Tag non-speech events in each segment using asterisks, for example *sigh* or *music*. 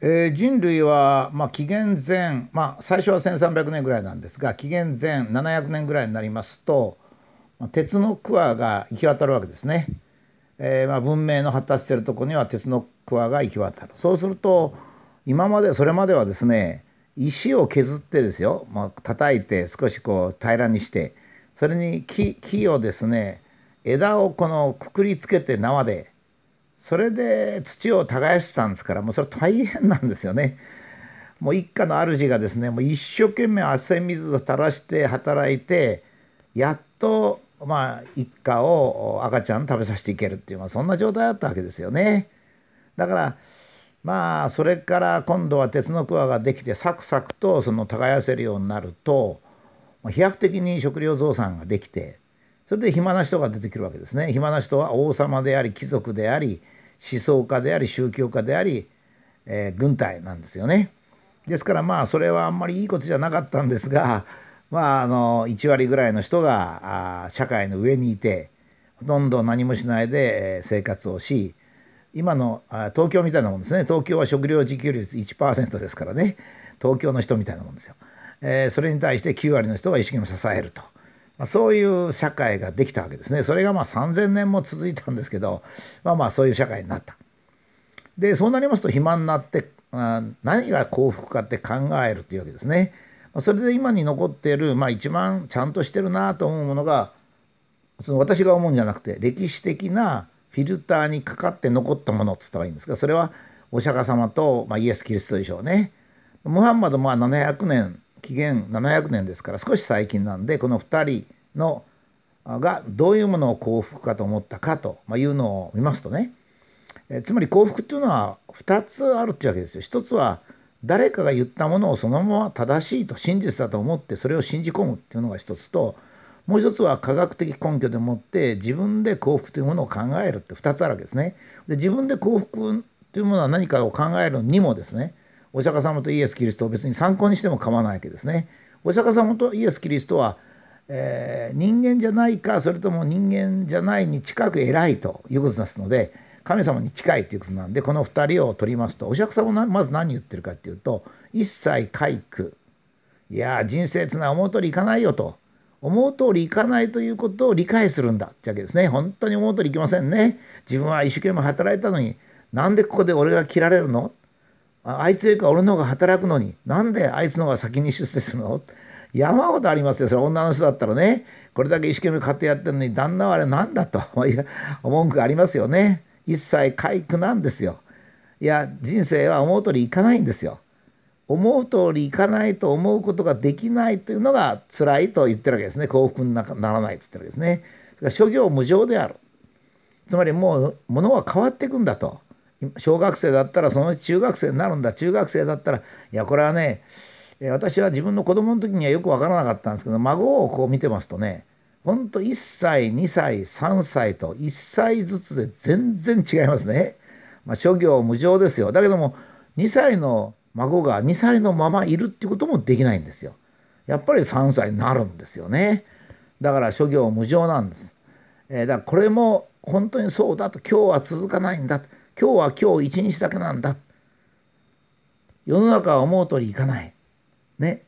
えー、人類は、まあ、紀元前、まあ、最初は1300年ぐらいなんですが紀元前700年ぐらいになりますと、まあ、鉄の桑が行き渡るわけですね。えー、まあ文明の発達しているところには鉄の桑が行き渡る。そうすると今までそれまではですね石を削ってですよ、まあ叩いて少しこう平らにしてそれに木木をですね枝をこのくくりつけて縄でそれで土を耕してたんですからもうそれ大変なんですよね。もう一家の主がですねもう一生懸命汗水を垂らして働いてやっとまあ一家を赤ちゃん食べさせていけるっていう、まあ、そんな状態だったわけですよね。だからまあそれから今度は鉄の桑ができてサクサクとその耕せるようになると飛躍的に食料増産ができてそれで暇な人が出てくるわけですね。暇な人は王様であり貴族であり思想家であり宗教家であり、えー、軍隊なんですよね。ですからまあそれはあんまりいいことじゃなかったんですが *laughs* まああの1割ぐらいの人があ社会の上にいてほとんど何もしないで生活をし今の東京みたいなもんですね東京は食料自給率1%ですからね東京の人みたいなもんですよ。えー、それに対して9割の人が一生懸命支えると。まあ、そういう社会ができたわけですね。それがまあ3,000年も続いたんですけどまあまあそういう社会になった。でそうなりますと暇になってあ何が幸福かって考えるっていうわけですね。それで今に残っている、まあ、一番ちゃんとしてるなと思うものがその私が思うんじゃなくて歴史的なフィルターにかかって残ったものっつったらいいんですがそれはお釈迦様と、まあ、イエス・キリストでしょうね。ムハンマドまあ700年紀元700年ですから少し最近なんでこの2人のがどういうものを幸福かと思ったかというのを見ますとねえつまり幸福っていうのは2つあるっていうわけですよ。一つは誰かが言ったものをそのまま正しいと真実だと思ってそれを信じ込むっていうのが一つともう一つは科学的根拠でもって自分で幸福というものを考えるって2つあるわけですね。で自分で幸福というものは何かを考えるにもですねお釈迦様とイエス・キリストを別に参考にしても構わないわけですね。お釈迦様とイエス・キリストは、えー、人間じゃないかそれとも人間じゃないに近く偉いということですので神様に近いということなんでこの2人を取りますと。お釈迦様はまず何言ってるかっていうと一切皆苦いや人生っていうのは思う通りいかないよと。思う通りいかないということを理解するんだ。ってわけですね。本当に思う通りいきませんね。自分は一生懸命働いたのになんでここで俺が切られるの？あいつよりか俺の方が働くのになんであいつの方が先に出世するの？山ほどありますよそれ。女の人だったらね。これだけ一生懸命買ってやってるのに旦那はあれなんだと。*laughs* 文句がありますよね。一切皆苦なんですよ。いや人生は思う通りいかないんですよ。思う通りいかないと思うことができないというのが辛いと言ってるわけですね。幸福にならないって言ってるわけですね。それから諸行無常である。つまりもう物は変わっていくんだと。小学生だったらそのうち中学生になるんだ中学生だったらいやこれはね私は自分の子供の時にはよく分からなかったんですけど孫をこう見てますとねほんと1歳2歳3歳と1歳ずつで全然違いますね。まあ、諸行無常ですよだけども2歳の孫が2歳のままいるってこともできないんですよ。やっぱり3歳になるんですよね。だから諸行無常なんです。えー、だからこれも本当にそうだと今日は続かないんだ今日は今日一日だけなんだ。世の中は思う通りいかない。ね、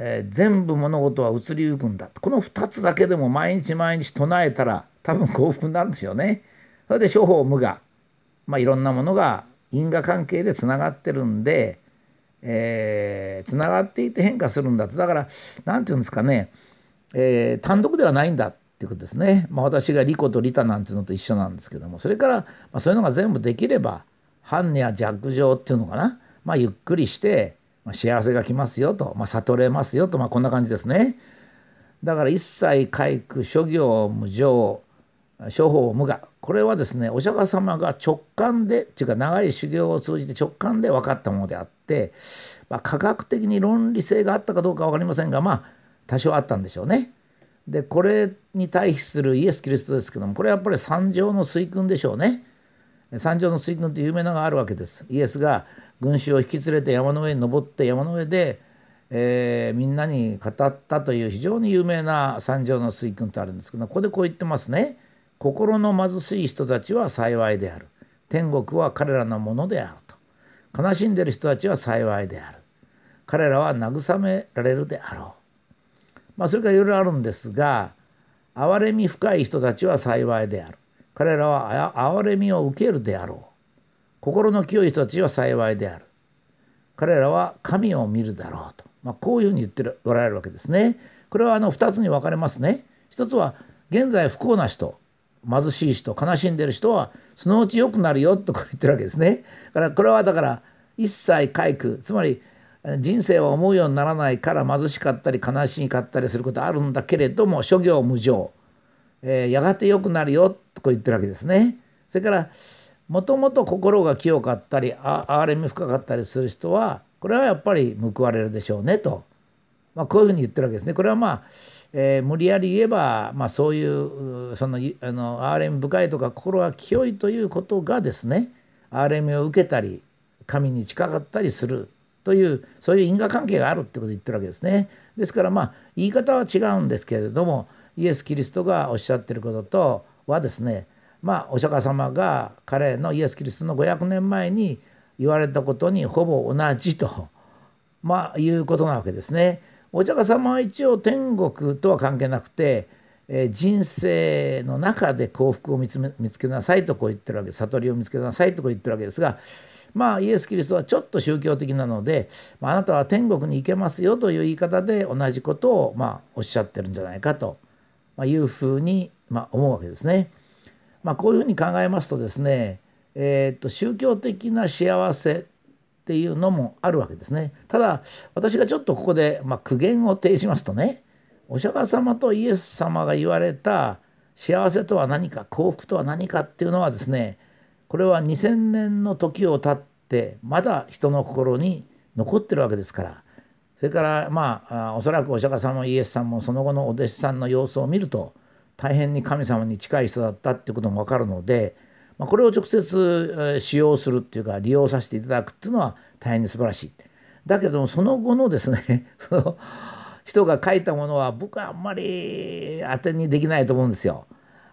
えー、全部物事は移りゆくんだ。この2つだけでも毎日毎日唱えたら多分幸福になるんですよね。それで諸法無我、まあ、いろんなものが因果関係でつながってるんで、えー、つながっていて変化するんだとだから何て言うんですかね、えー、単独ではないんだ。っていうことですね。まあ、私が利己と利他なんていうのと一緒なんですけどもそれから、まあ、そういうのが全部できれば般若弱情っていうのかな、まあ、ゆっくりして、まあ、幸せが来ますよと、まあ、悟れますよと、まあ、こんな感じですね。だから一切皆苦諸行無常諸法無我これはですねお釈迦様が直感でっていうか長い修行を通じて直感で分かったものであって、まあ、科学的に論理性があったかどうか分かりませんがまあ多少あったんでしょうね。でこれに対比するイエス・キリストですけどもこれはやっぱり三条の水訓でしょうね。三条の水訓って有名なのがあるわけです。イエスが群衆を引き連れて山の上に登って山の上で、えー、みんなに語ったという非常に有名な三条の水訓ってあるんですけどここでこう言ってますね。心の貧しい人たちは幸いである。天国は彼らのものであると。悲しんでる人たちは幸いである彼らは慰められるであろうまあそれからいろいろあるんですが憐れみ深い人たちは幸いである彼らは憐れみを受けるであろう心の清い人たちは幸いである彼らは神を見るだろうと、まあ、こういうふうに言っておられるわけですね。これはあの2つに分かれますね。一つは現在不幸な人貧しい人悲しんでる人はそのうち良くなるよとこう言ってるわけですね。だからこれはだから一切回復つまり人生は思うようにならないから貧しかったり悲しかったりすることあるんだけれども諸行無常、えー、やがて良くなるよとこう言ってるわけですね。それからもともと心が清かったり憐れみ深かったりする人はこれはやっぱり報われるでしょうねと、まあ、こういうふうに言ってるわけですね。これはまあ、えー、無理やり言えば、まあ、そういうそのあの憐れみ深いとか心が清いということがですね憐れみを受けたり神に近かったりするというそういう因果関係があるってことを言ってるわけですね。ですからまあ言い方は違うんですけれどもイエス・キリストがおっしゃってることとはですねまあお釈迦様が彼のイエス・キリストの500年前に言われたことにほぼ同じと、*laughs* まあ、いうことなわけですね。お釈迦様は一応天国とは関係なくて、えー、人生の中で幸福を見つ見つけなさいとこう言ってるわけ悟りを見つけなさいとこう言ってるわけですがまあイエス・キリストはちょっと宗教的なので、まあ、あなたは天国に行けますよという言い方で同じことをまあおっしゃってるんじゃないかというふうにま思うわけですね。まあ、こういうふうに考えますとですね、えー、と宗教的な幸せっていうのもあるわけですね。ただ私がちょっとここで、ま、苦言を呈しますとねお釈迦様とイエス様が言われた幸せとは何か幸福とは何かっていうのはですねこれは2,000年の時を経ってまだ人の心に残ってるわけですからそれからまあおそらくお釈迦様イエスさんもその後のお弟子さんの様子を見ると大変に神様に近い人だったっていうことも分かるので、まあ、これを直接使用するっていうか利用させていただくっていうのは大変に素晴らしい。だけどもその後のですね *laughs* その人が書いたものは僕はあんまり当てにできないと思うんですよ。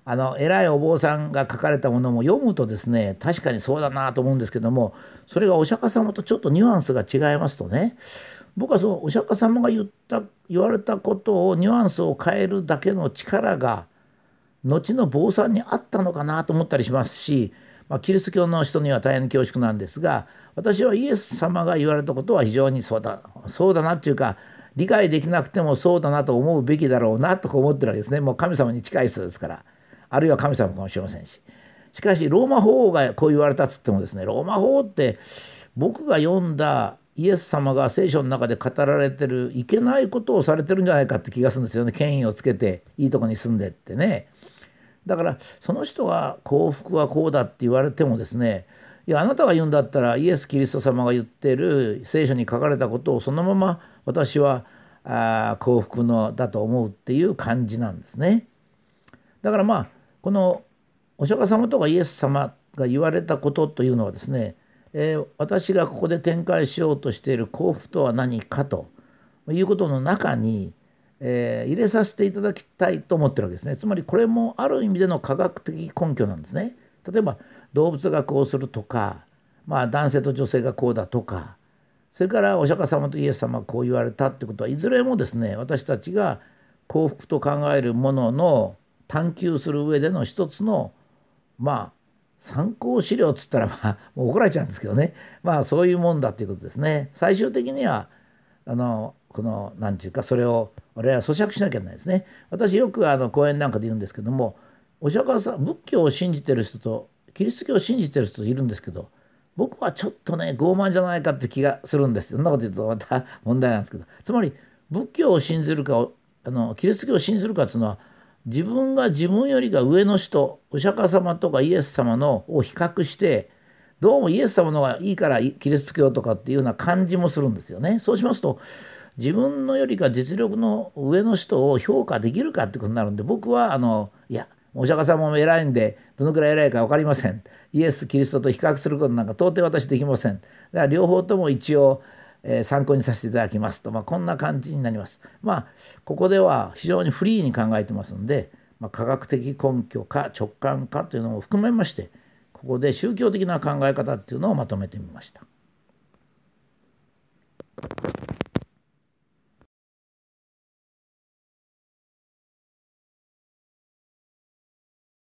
あの偉いお坊さんが書かれたものも読むとですね確かにそうだなと思うんですけどもそれがお釈迦様とちょっとニュアンスが違いますとね僕はそのお釈迦様が言った言われたことをニュアンスを変えるだけの力が後の坊さんにあったのかなと思ったりしますし、まあ、キリスト教の人には大変恐縮なんですが私はイエス様が言われたことは非常にそうだそうだなっていうか理解できなくてもそうだなと思うべきだろうなとか思ってるわけですね。もう神様に近い人ですから。あるいは神様かもしれませんし。しかしローマ法王がこう言われたっつってもですねローマ法王って僕が読んだイエス様が聖書の中で語られてるいけないことをされてるんじゃないかって気がするんですよね。権威をつけていいとこに住んでってね。だからその人が幸福はこうだって言われてもですねいやあなたが言うんだったらイエス・キリスト様が言ってる聖書に書かれたことをそのまま私はあ幸福のだと思うっていう感じなんですね。だからまあこのお釈迦様とかイエス様が言われたことというのはですね、えー、私がここで展開しようとしている幸福とは何かということの中にえー、入れさせていただきたいと思ってるわけですね。つまりこれもある意味での科学的根拠なんですね。例えば動物がこうするとか、まあ、男性と女性がこうだとかそれからお釈迦様とイエス様がこう言われたってことはいずれもですね私たちが幸福と考えるものの探求する上での一つのまあ参考資料っつったらまあもう怒られちゃうんですけどねまあそういうもんだということですね。最終的にはあのこの何て言うかそれを我々は咀嚼しなきゃいけないですね。私よくあの講演なんかで言うんですけどもお釈迦さん仏教を信じてる人とキリスト教を信じてる人いるんですけど僕はちょっとね傲慢じゃないかって気がするんですそんなこと言うとまた問題なんですけどつまり仏教を信じるかあのキリスト教を信じるかっていうのは自分が自分よりが上の人お釈迦様とかイエス様のを比較してどうもイエス様の方がいいからキリスト教とかっていうような感じもするんですよね。そうしますと自分のよりか実力の上の人を評価できるかってことになるんで僕はあのいやお釈迦様も偉いんでどのくらい偉いか分かりませんイエス・キリストと比較することなんか到底私できませんだから両方とも一応、え参考にさせていただきますと、まあ、こんな感じになります。まあ、ここでは非常にフリーに考えてますので、まあ、科学的根拠か直感かというのも含めましてここで宗教的な考え方っていうのをまとめてみました。